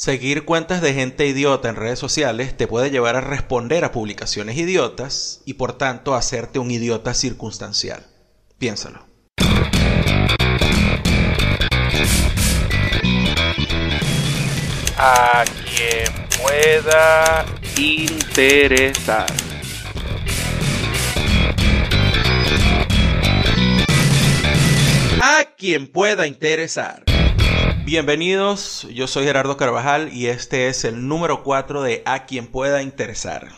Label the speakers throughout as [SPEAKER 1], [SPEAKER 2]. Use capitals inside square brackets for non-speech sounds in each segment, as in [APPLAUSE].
[SPEAKER 1] Seguir cuentas de gente idiota en redes sociales te puede llevar a responder a publicaciones idiotas y por tanto hacerte un idiota circunstancial. Piénsalo.
[SPEAKER 2] A quien pueda interesar.
[SPEAKER 1] A quien pueda interesar. Bienvenidos, yo soy Gerardo Carvajal y este es el número 4 de A quien pueda interesar.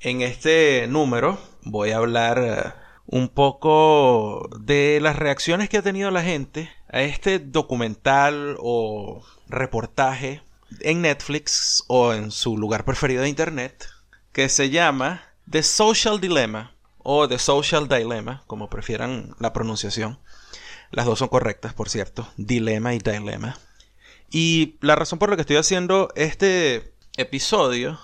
[SPEAKER 1] En este número voy a hablar eh, un poco de las reacciones que ha tenido la gente a este documental o reportaje en Netflix o en su lugar preferido de internet que se llama The Social Dilemma o The Social Dilemma, como prefieran la pronunciación. Las dos son correctas, por cierto. Dilema y dilema. Y la razón por la que estoy haciendo este episodio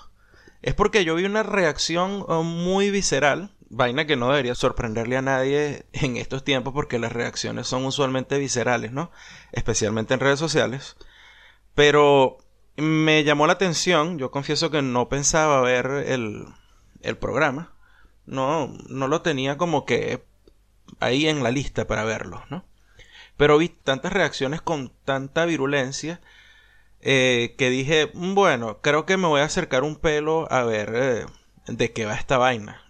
[SPEAKER 1] es porque yo vi una reacción uh, muy visceral, vaina que no debería sorprenderle a nadie en estos tiempos porque las reacciones son usualmente viscerales, ¿no? Especialmente en redes sociales. Pero me llamó la atención, yo confieso que no pensaba ver el, el programa. No, no lo tenía como que ahí en la lista para verlo, ¿no? Pero vi tantas reacciones con tanta virulencia eh, que dije, bueno, creo que me voy a acercar un pelo a ver eh, de qué va esta vaina.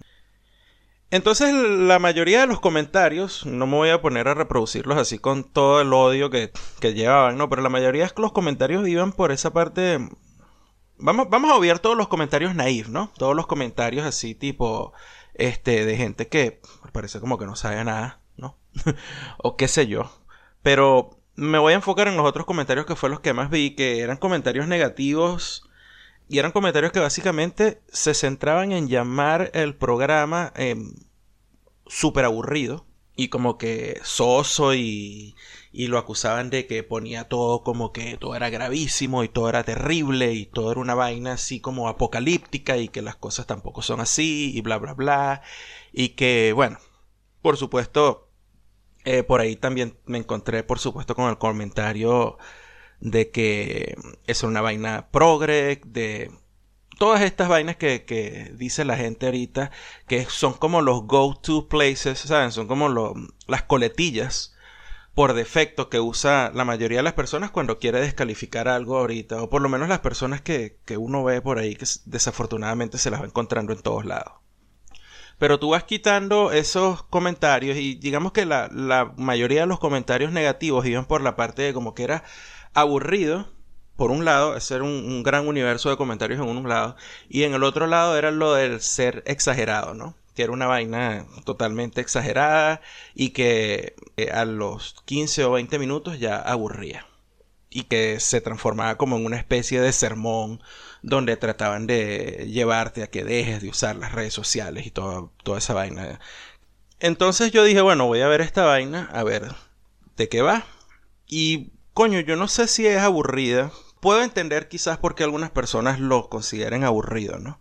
[SPEAKER 1] Entonces la mayoría de los comentarios, no me voy a poner a reproducirlos así con todo el odio que, que llevaban, ¿no? Pero la mayoría de los comentarios iban por esa parte... Vamos, vamos a obviar todos los comentarios naif, ¿no? Todos los comentarios así tipo, este, de gente que parece como que no sabe nada, ¿no? [LAUGHS] o qué sé yo. Pero me voy a enfocar en los otros comentarios que fue los que más vi, que eran comentarios negativos y eran comentarios que básicamente se centraban en llamar el programa eh, súper aburrido y como que soso y, y lo acusaban de que ponía todo como que todo era gravísimo y todo era terrible y todo era una vaina así como apocalíptica y que las cosas tampoco son así y bla bla bla y que bueno por supuesto eh, por ahí también me encontré, por supuesto, con el comentario de que es una vaina progre, de todas estas vainas que, que, dice la gente ahorita, que son como los go-to places, ¿saben? Son como las coletillas por defecto que usa la mayoría de las personas cuando quiere descalificar algo ahorita, o por lo menos las personas que, que uno ve por ahí que desafortunadamente se las va encontrando en todos lados. Pero tú vas quitando esos comentarios y digamos que la, la mayoría de los comentarios negativos iban por la parte de como que era aburrido, por un lado, hacer un, un, gran universo de comentarios en un lado, y en el otro lado era lo del ser exagerado, ¿no? Que era una vaina totalmente exagerada y que eh, a los 15 o 20 minutos ya aburría. Y que se transformaba como en una especie de sermón donde trataban de llevarte a que dejes de usar las redes sociales y toda, esa vaina. Entonces yo dije, bueno, voy a ver esta vaina, a ver de qué va. Y coño, yo no sé si es aburrida. Puedo entender quizás porque algunas personas lo consideren aburrido, ¿no?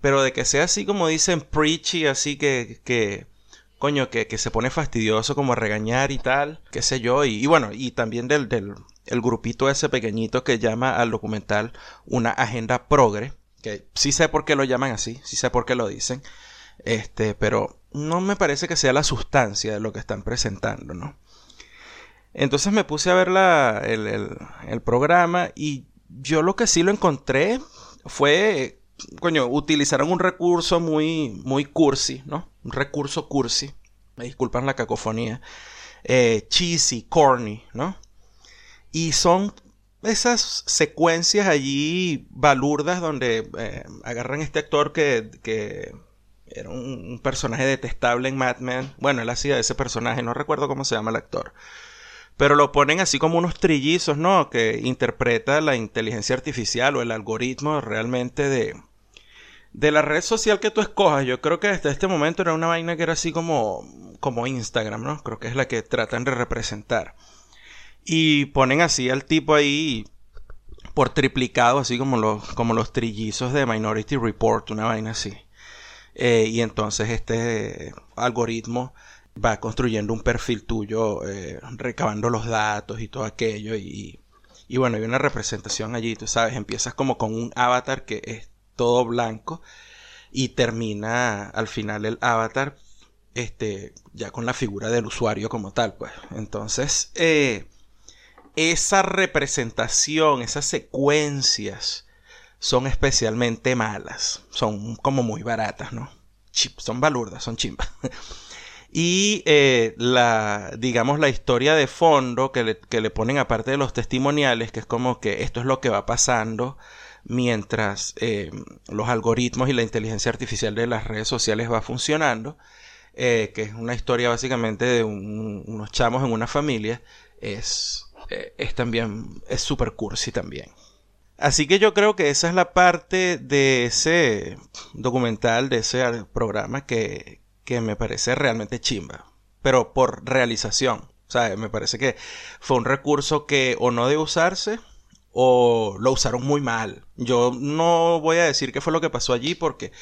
[SPEAKER 1] Pero de que sea así como dicen preachy, así que, que coño, que, que se pone fastidioso como a regañar y tal, qué sé yo, y, y bueno, y también del, el grupito ese pequeñito que llama al documental una agenda progre, que sí sé por qué lo llaman así, sí sé por qué lo dicen, este, pero no me parece que sea la sustancia de lo que están presentando, ¿no? Entonces me puse a ver la, el, el, programa y yo lo que sí lo encontré fue, coño, utilizaron un recurso muy, muy cursi, ¿no? Un recurso cursi, me disculpan la cacofonía, eh, cheesy, corny, ¿no? Y son esas secuencias allí balurdas donde eh, agarran este actor que, que era un, un, personaje detestable en Mad Men. Bueno, él hacía ese personaje, no recuerdo cómo se llama el actor. Pero lo ponen así como unos trillizos, ¿no? Que interpreta la inteligencia artificial o el algoritmo realmente de, de la red social que tú escojas. Yo creo que hasta este momento era una vaina que era así como, como Instagram, ¿no? Creo que es la que tratan de representar. Y ponen así al tipo ahí por triplicado, así como los, como los trillizos de Minority Report, una vaina así. Eh, y entonces este algoritmo va construyendo un perfil tuyo, eh, recabando los datos y todo aquello. Y, Y bueno, hay una representación allí, tú sabes, empiezas como con un avatar que es todo blanco y termina al final el avatar este, ya con la figura del usuario como tal, pues. Entonces, eh, esa representación, esas secuencias son especialmente malas, son como muy baratas, ¿no? son balurdas, son chimbas. [LAUGHS] y eh, la, digamos, la historia de fondo que le, ponen aparte de los testimoniales, que es como que esto es lo que va pasando mientras eh, los algoritmos y la inteligencia artificial de las redes sociales va funcionando, eh, que es una historia básicamente de unos chamos en una familia, es, es también, es super cursi también. Así que yo creo que esa es la parte de ese documental, de ese programa que, que me parece realmente chimba, pero por realización. O sea, me parece que fue un recurso que o no debe usarse o lo usaron muy mal. Yo no voy a decir qué fue lo que pasó allí porque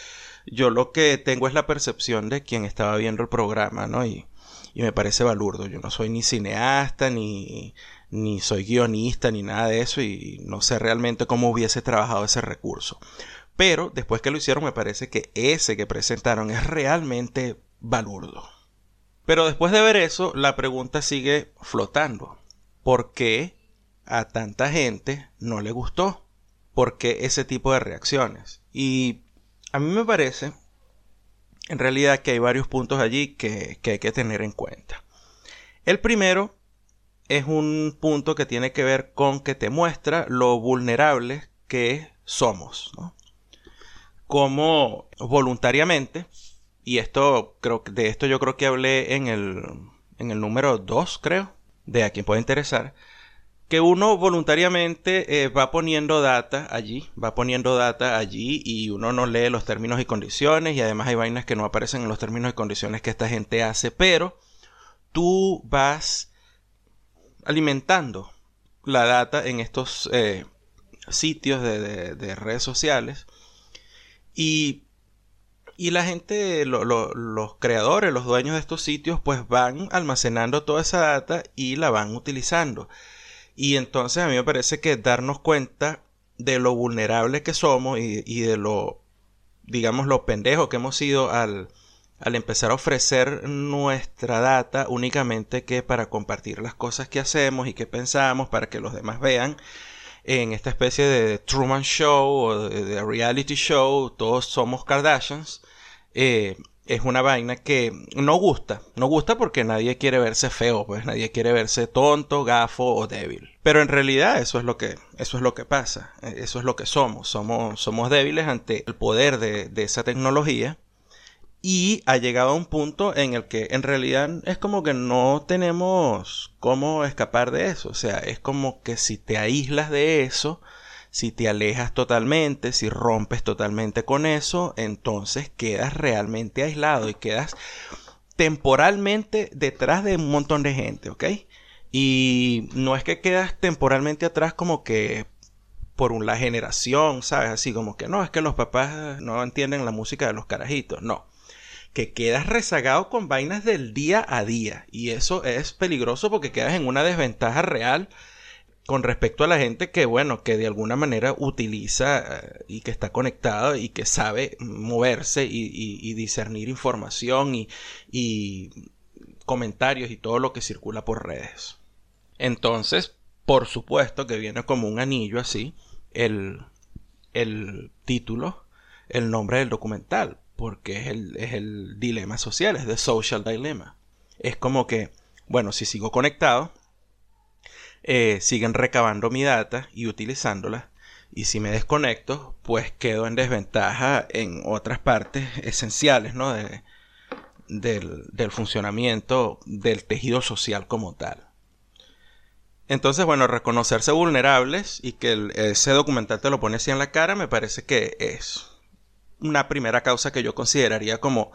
[SPEAKER 1] yo lo que tengo es la percepción de quien estaba viendo el programa, ¿no? Y, y me parece balurdo. Yo no soy ni cineasta, ni, ni soy guionista, ni nada de eso, y no sé realmente cómo hubiese trabajado ese recurso. Pero después que lo hicieron, me parece que ese que presentaron es realmente balurdo. Pero después de ver eso, la pregunta sigue flotando. ¿Por qué a tanta gente no le gustó? ¿Por qué ese tipo de reacciones? Y a mí me parece, en realidad, que hay varios puntos allí que, hay que tener en cuenta. El primero es un punto que tiene que ver con que te muestra lo vulnerables que somos, ¿no? Como voluntariamente, y esto creo de esto yo creo que hablé en el, en el número 2, creo, de a quien puede interesar, que uno voluntariamente eh, va poniendo data allí, va poniendo data allí y uno no lee los términos y condiciones y además hay vainas que no aparecen en los términos y condiciones que esta gente hace, pero tú vas alimentando la data en estos eh, sitios de, redes sociales y, y la gente, los creadores, los dueños de estos sitios, pues van almacenando toda esa data y la van utilizando. Y entonces a mí me parece que darnos cuenta de lo vulnerable que somos y, de lo, digamos, lo pendejo que hemos sido al, al empezar a ofrecer nuestra data únicamente que para compartir las cosas que hacemos y que pensamos para que los demás vean en esta especie de Truman Show o de, reality show, todos somos Kardashians, eh, es una vaina que no gusta. No gusta porque nadie quiere verse feo, pues nadie quiere verse tonto, gafo o débil. Pero en realidad eso es lo que, eso es lo que pasa. Eso es lo que somos. Somos, somos débiles ante el poder de, de esa tecnología. Y ha llegado a un punto en el que en realidad es como que no tenemos cómo escapar de eso. O sea, es como que si te aíslas de eso, si te alejas totalmente, si rompes totalmente con eso, entonces quedas realmente aislado y quedas temporalmente detrás de un montón de gente, ¿ok? Y no es que quedas temporalmente atrás como que por una generación, ¿sabes? Así como que no, es que los papás no entienden la música de los carajitos, no. Que quedas rezagado con vainas del día a día. Y eso es peligroso porque quedas en una desventaja real con respecto a la gente que, bueno, que de alguna manera utiliza eh, y que está conectada y que sabe moverse y, discernir información y, comentarios y todo lo que circula por redes. Entonces, por supuesto que viene como un anillo así el, el título, el nombre del documental, porque es el, es el dilema social, es The Social Dilemma. Es como que, bueno, si sigo conectado, eh, siguen recabando mi data y utilizándola. Y si me desconecto, pues quedo en desventaja en otras partes esenciales ¿no? de, del, funcionamiento del tejido social como tal. Entonces, bueno, reconocerse vulnerables y que ese documental te lo pone así en la cara, me parece que es una primera causa que yo consideraría como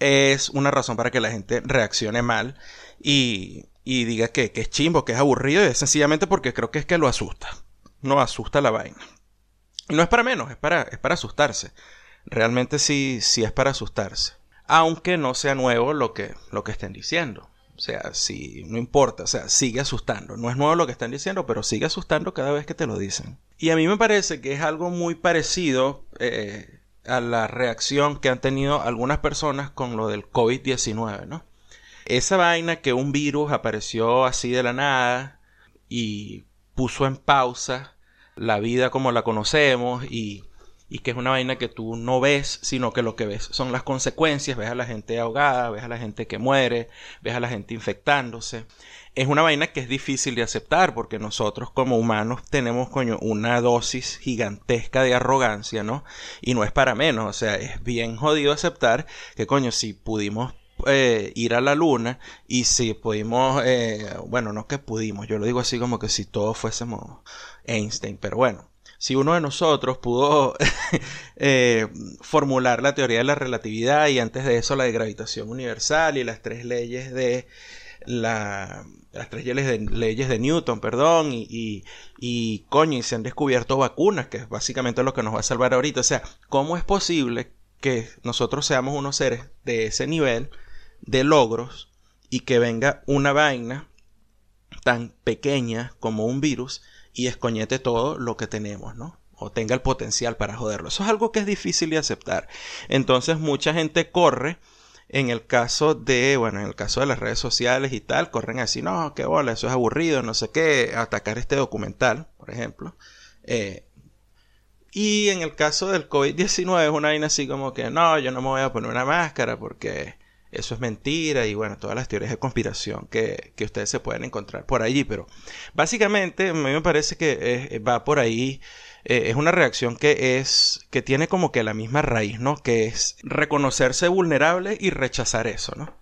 [SPEAKER 1] es una razón para que la gente reaccione mal y y diga que, es chimbo, que es aburrido, es sencillamente porque creo que es que lo asusta. No asusta la vaina. Y no es para menos, es para, es para asustarse. Realmente sí, sí es para asustarse. Aunque no sea nuevo lo que, lo que estén diciendo. O sea, si no importa, o sea, sigue asustando. No es nuevo lo que están diciendo, pero sigue asustando cada vez que te lo dicen. Y a mí me parece que es algo muy parecido eh, a la reacción que han tenido algunas personas con lo del COVID-19, ¿no? Esa vaina que un virus apareció así de la nada y puso en pausa la vida como la conocemos y y que es una vaina que tú no ves, sino que lo que ves son las consecuencias, ves a la gente ahogada, ves a la gente que muere, ves a la gente infectándose. Es una vaina que es difícil de aceptar porque nosotros como humanos tenemos, coño, una dosis gigantesca de arrogancia, ¿no? Y no es para menos, o sea, es bien jodido aceptar que, coño, si pudimos eh, ir a la luna y si pudimos, eh, bueno, no que pudimos, yo lo digo así como que si todos fuésemos Einstein, pero bueno, si uno de nosotros pudo [LAUGHS] eh, formular la teoría de la relatividad y antes de eso la de gravitación universal y las tres leyes de la, las tres leyes de, leyes de Newton, perdón, y, y, y coño, y se han descubierto vacunas, que es básicamente lo que nos va a salvar ahorita. O sea, ¿cómo es posible que nosotros seamos unos seres de ese nivel de logros y que venga una vaina tan pequeña como un virus y escoñete todo lo que tenemos, ¿no? O tenga el potencial para joderlo. Eso es algo que es difícil de aceptar. Entonces mucha gente corre en el caso de, bueno, en el caso de las redes sociales y tal, corren así, no, qué bola, eso es aburrido, no sé qué, atacar este documental, por ejemplo. Eh, y en el caso del COVID-19 es una vaina así como que, no, yo no me voy a poner una máscara porque eso es mentira y bueno, todas las teorías de conspiración que, ustedes se pueden encontrar por allí, pero básicamente a mí me parece que va por ahí, eh, es una reacción que es, que tiene como que la misma raíz, ¿no? Que es reconocerse vulnerable y rechazar eso, ¿no?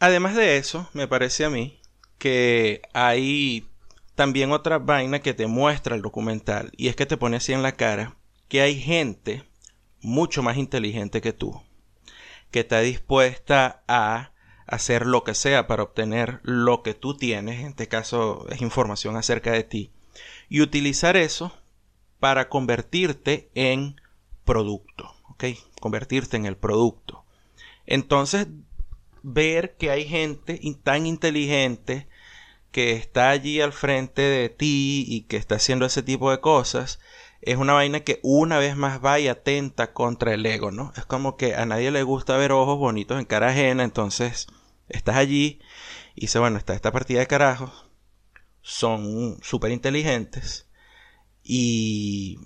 [SPEAKER 1] Además de eso, me parece a mí que hay también otra vaina que te muestra el documental y es que te pone así en la cara que hay gente mucho más inteligente que tú que está dispuesta a hacer lo que sea para obtener lo que tú tienes, en este caso es información acerca de ti, y utilizar eso para convertirte en producto, ¿ok? Convertirte en el producto. Entonces, ver que hay gente tan inteligente que está allí al frente de ti y que está haciendo ese tipo de cosas, es una vaina que una vez más va y atenta contra el ego, ¿no? Es como que a nadie le gusta ver ojos bonitos en cara ajena, entonces estás allí y dice, bueno, está esta partida de carajos, son súper inteligentes y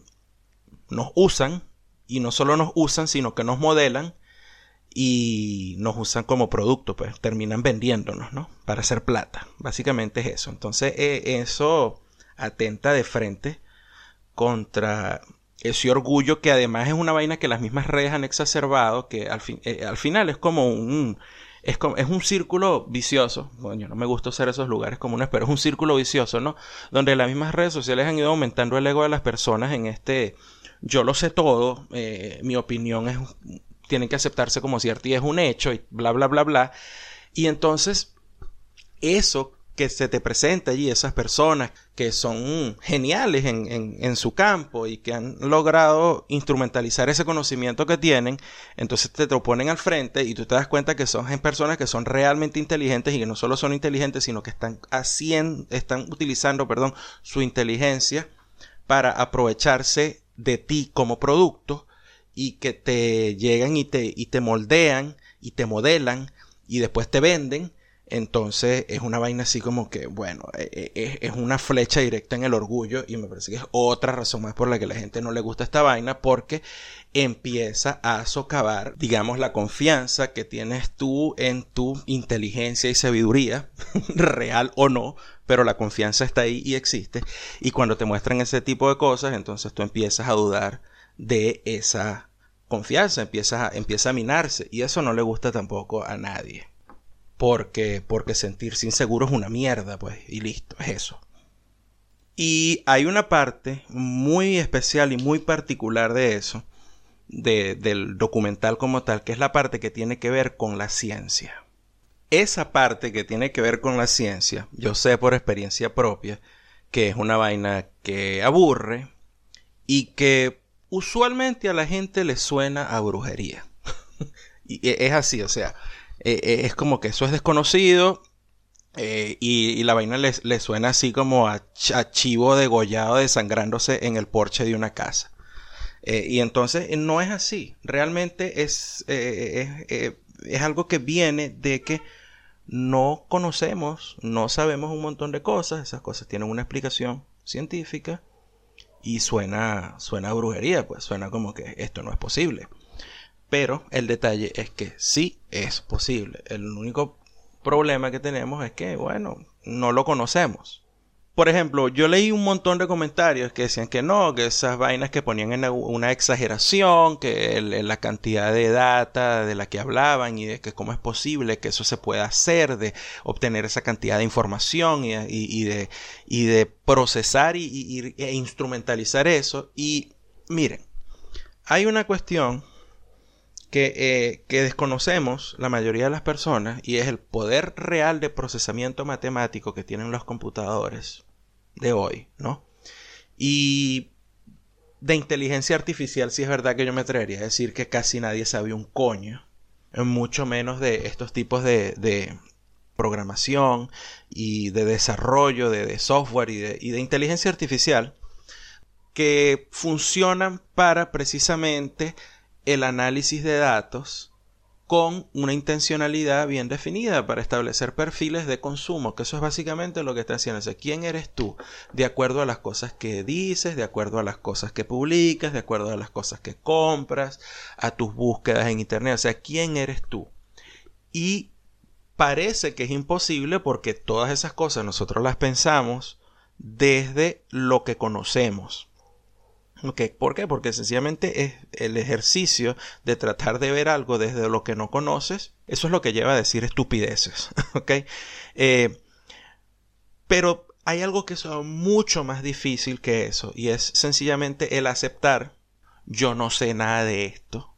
[SPEAKER 1] nos usan, y no solo nos usan, sino que nos modelan y nos usan como producto, pues terminan vendiéndonos, ¿no? Para hacer plata. Básicamente es eso. Entonces, eh, eso atenta de frente contra ese orgullo que además es una vaina que las mismas redes han exacerbado, que al, fin, eh, al final es como un... Es, como, es un círculo vicioso. Bueno, no me gusta usar esos lugares comunes, pero es un círculo vicioso, ¿no? Donde las mismas redes sociales han ido aumentando el ego de las personas en este yo lo sé todo, eh, mi opinión es tiene que aceptarse como cierta y es un hecho y bla bla bla bla. Y entonces eso que se te presenta allí, esas personas que son geniales en, su campo y que han logrado instrumentalizar ese conocimiento que tienen, entonces te lo ponen al frente y tú te das cuenta que son personas que son realmente inteligentes y que no solo son inteligentes, sino que están haciendo, están utilizando, perdón, su inteligencia para aprovecharse de ti como producto y que te llegan y te, y te moldean y te modelan y después te venden entonces es una vaina así como que, bueno, e, e, es, una flecha directa en el orgullo y me parece que es otra razón más por la que la gente no le gusta esta vaina porque empieza a socavar, digamos, la confianza que tienes tú en tu inteligencia y sabiduría, [LAUGHS] real o no, pero la confianza está ahí y existe. Y cuando te muestran ese tipo de cosas, entonces tú empiezas a dudar de esa confianza, empieza empieza a minarse y eso no le gusta tampoco a nadie porque, porque sentirse inseguro es una mierda, pues, y listo, es eso. Y hay una parte muy especial y muy particular de eso, del documental como tal, que es la parte que tiene que ver con la ciencia. Esa parte que tiene que ver con la ciencia, yo sé por experiencia propia, que es una vaina que aburre y que usualmente a la gente le suena a brujería. [LAUGHS] y es así, o sea, eh, eh, es como que eso es desconocido eh, y, la vaina le, suena así como a, chivo degollado desangrándose en el porche de una casa. Y entonces no es así. Realmente es, es, algo que viene de que no conocemos, no sabemos un montón de cosas. Esas cosas tienen una explicación científica y suena, suena brujería, pues suena como que esto no es posible. Pero el detalle es que sí es posible. El único problema que tenemos es que, bueno, no lo conocemos. Por ejemplo, yo leí un montón de comentarios que decían que no, que esas vainas que ponían en una exageración, que la cantidad de data de la que hablaban y de que cómo es posible que eso se pueda hacer, de obtener esa cantidad de información y, de, y de, procesar e instrumentalizar eso. Y miren, hay una cuestión que, eh, que, desconocemos la mayoría de las personas y es el poder real de procesamiento matemático que tienen los computadores de hoy, ¿no? Y de inteligencia artificial sí es verdad que yo me atrevería a decir que casi nadie sabe un coño, mucho menos de estos tipos de, de programación y de desarrollo de, software y de, y de inteligencia artificial que funcionan para precisamente el análisis de datos con una intencionalidad bien definida para establecer perfiles de consumo, que eso es básicamente lo que está haciendo. O ¿quién eres tú? De acuerdo a las cosas que dices, de acuerdo a las cosas que publicas, de acuerdo a las cosas que compras, a tus búsquedas en Internet. O sea, ¿quién eres tú? Y parece que es imposible porque todas esas cosas nosotros las pensamos desde lo que conocemos. ¿Por qué? Porque sencillamente es el ejercicio de tratar de ver algo desde lo que no conoces. Eso es lo que lleva a decir estupideces. [LAUGHS] Eh, pero hay algo que es mucho más difícil que eso. Y es sencillamente el aceptar. Yo no sé nada de esto.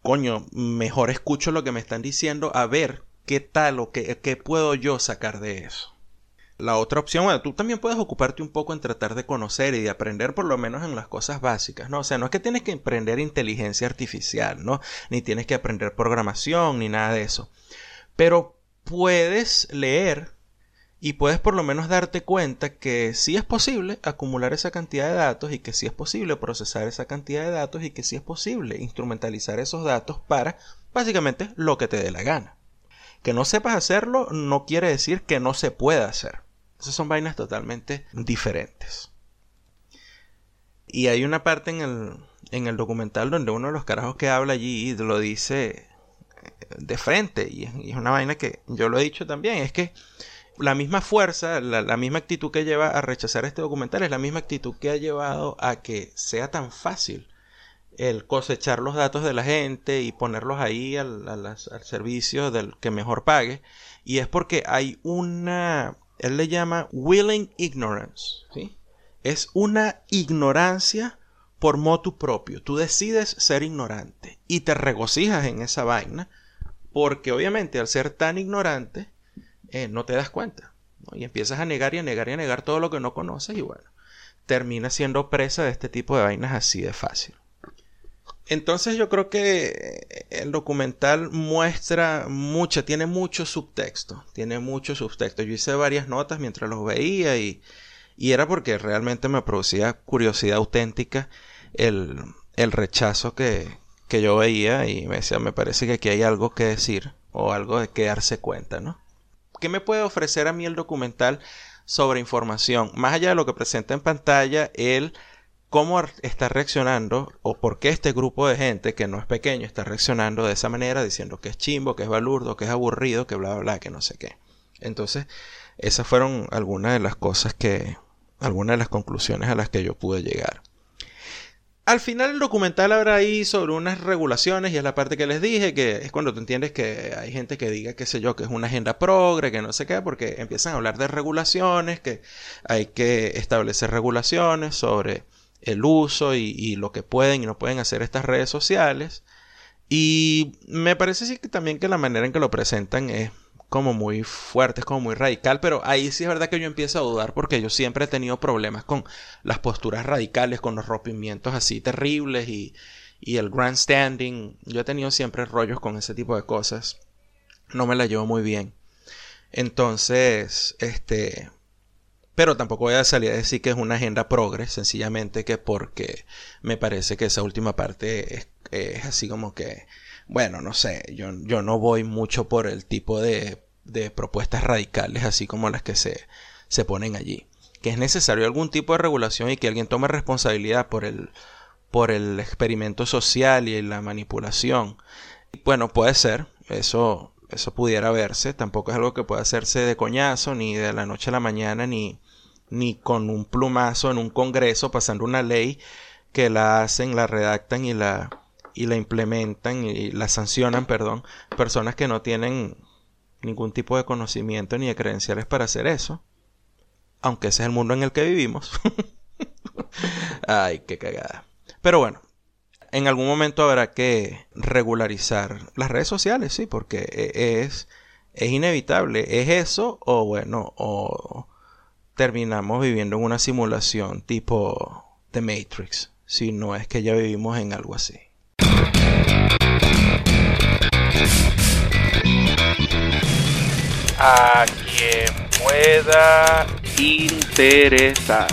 [SPEAKER 1] Coño, mejor escucho lo que me están diciendo a ver qué tal o qué puedo yo sacar de eso. La otra opción, bueno, tú también puedes ocuparte un poco en tratar de conocer y de aprender por lo menos en las cosas básicas, ¿no? O sea, no es que tienes que aprender inteligencia artificial, ¿no? Ni tienes que aprender programación, ni nada de eso. Pero puedes leer y puedes por lo menos darte cuenta que sí es posible acumular esa cantidad de datos y que sí es posible procesar esa cantidad de datos y que sí es posible instrumentalizar esos datos para básicamente lo que te dé la gana. Que no sepas hacerlo no quiere decir que no se pueda hacer. Esas son vainas totalmente diferentes. Y hay una parte en el, en el documental donde uno de los carajos que habla allí lo dice eh, de frente. Y, es una vaina que yo lo he dicho también. Es que la misma fuerza, la, la, misma actitud que lleva a rechazar este documental es la misma actitud que ha llevado a que sea tan fácil el cosechar los datos de la gente y ponerlos ahí al, al servicio del que mejor pague. Y es porque hay una él le llama willing ignorance. ¿sí? Es una ignorancia por motu propio. Tú decides ser ignorante y te regocijas en esa vaina porque obviamente al ser tan ignorante eh, no te das cuenta. Y empiezas a negar y a negar y a negar todo lo que no conoces y bueno, terminas siendo presa de este tipo de vainas así de fácil. Entonces yo creo que el documental muestra mucho, tiene mucho subtexto, tiene mucho subtexto. Yo hice varias notas mientras los veía y, y era porque realmente me producía curiosidad auténtica el, el rechazo que, que, yo veía y me decía, me parece que aquí hay algo que decir o algo de que darse cuenta, ¿no? ¿Qué me puede ofrecer a mí el documental sobre información? Más allá de lo que presenta en pantalla, el cómo está reaccionando o por qué este grupo de gente que no es pequeño está reaccionando de esa manera diciendo que es chimbo, que es balurdo, que es aburrido, que bla bla bla, que no sé qué. Entonces, esas fueron algunas de las cosas que, algunas de las conclusiones a las que yo pude llegar. Al final el documental habrá ahí sobre unas regulaciones y es la parte que les dije, que es cuando tú entiendes que hay gente que diga, qué sé yo, que es una agenda progre, que no sé qué, porque empiezan a hablar de regulaciones, que hay que establecer regulaciones sobre el uso y, lo que pueden y no pueden hacer estas redes sociales. Y me parece sí que también que la manera en que lo presentan es como muy fuerte, es como muy radical, pero ahí sí es verdad que yo empiezo a dudar porque yo siempre he tenido problemas con las posturas radicales, con los rompimientos así terribles y, y el grandstanding. Yo he tenido siempre rollos con ese tipo de cosas. No me la llevo muy bien. Entonces, este, pero tampoco voy a salir a decir que es una agenda progres, sencillamente que porque me parece que esa última parte es, es así como que, bueno, no sé, yo, yo no voy mucho por el tipo de, de propuestas radicales así como las que se, se ponen allí. Que es necesario algún tipo de regulación y que alguien tome responsabilidad por el, por el experimento social y la manipulación. Bueno, puede ser, eso, eso pudiera verse, tampoco es algo que pueda hacerse de coñazo, ni de la noche a la mañana, ni, ni con un plumazo en un congreso pasando una ley que la hacen, la redactan y la, y la implementan y la sancionan, perdón, personas que no tienen ningún tipo de conocimiento ni de credenciales para hacer eso. Aunque ese es el mundo en el que vivimos. [LAUGHS] Ay, qué cagada. Pero bueno, en algún momento habrá que regularizar las redes sociales, sí, porque e, es, es inevitable. ¿Es eso o bueno, o terminamos viviendo en una simulación tipo The Matrix? Si no es que ya vivimos en algo así.
[SPEAKER 2] A quien pueda interesar.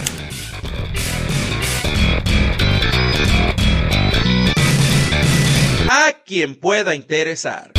[SPEAKER 1] A quien pueda interesar.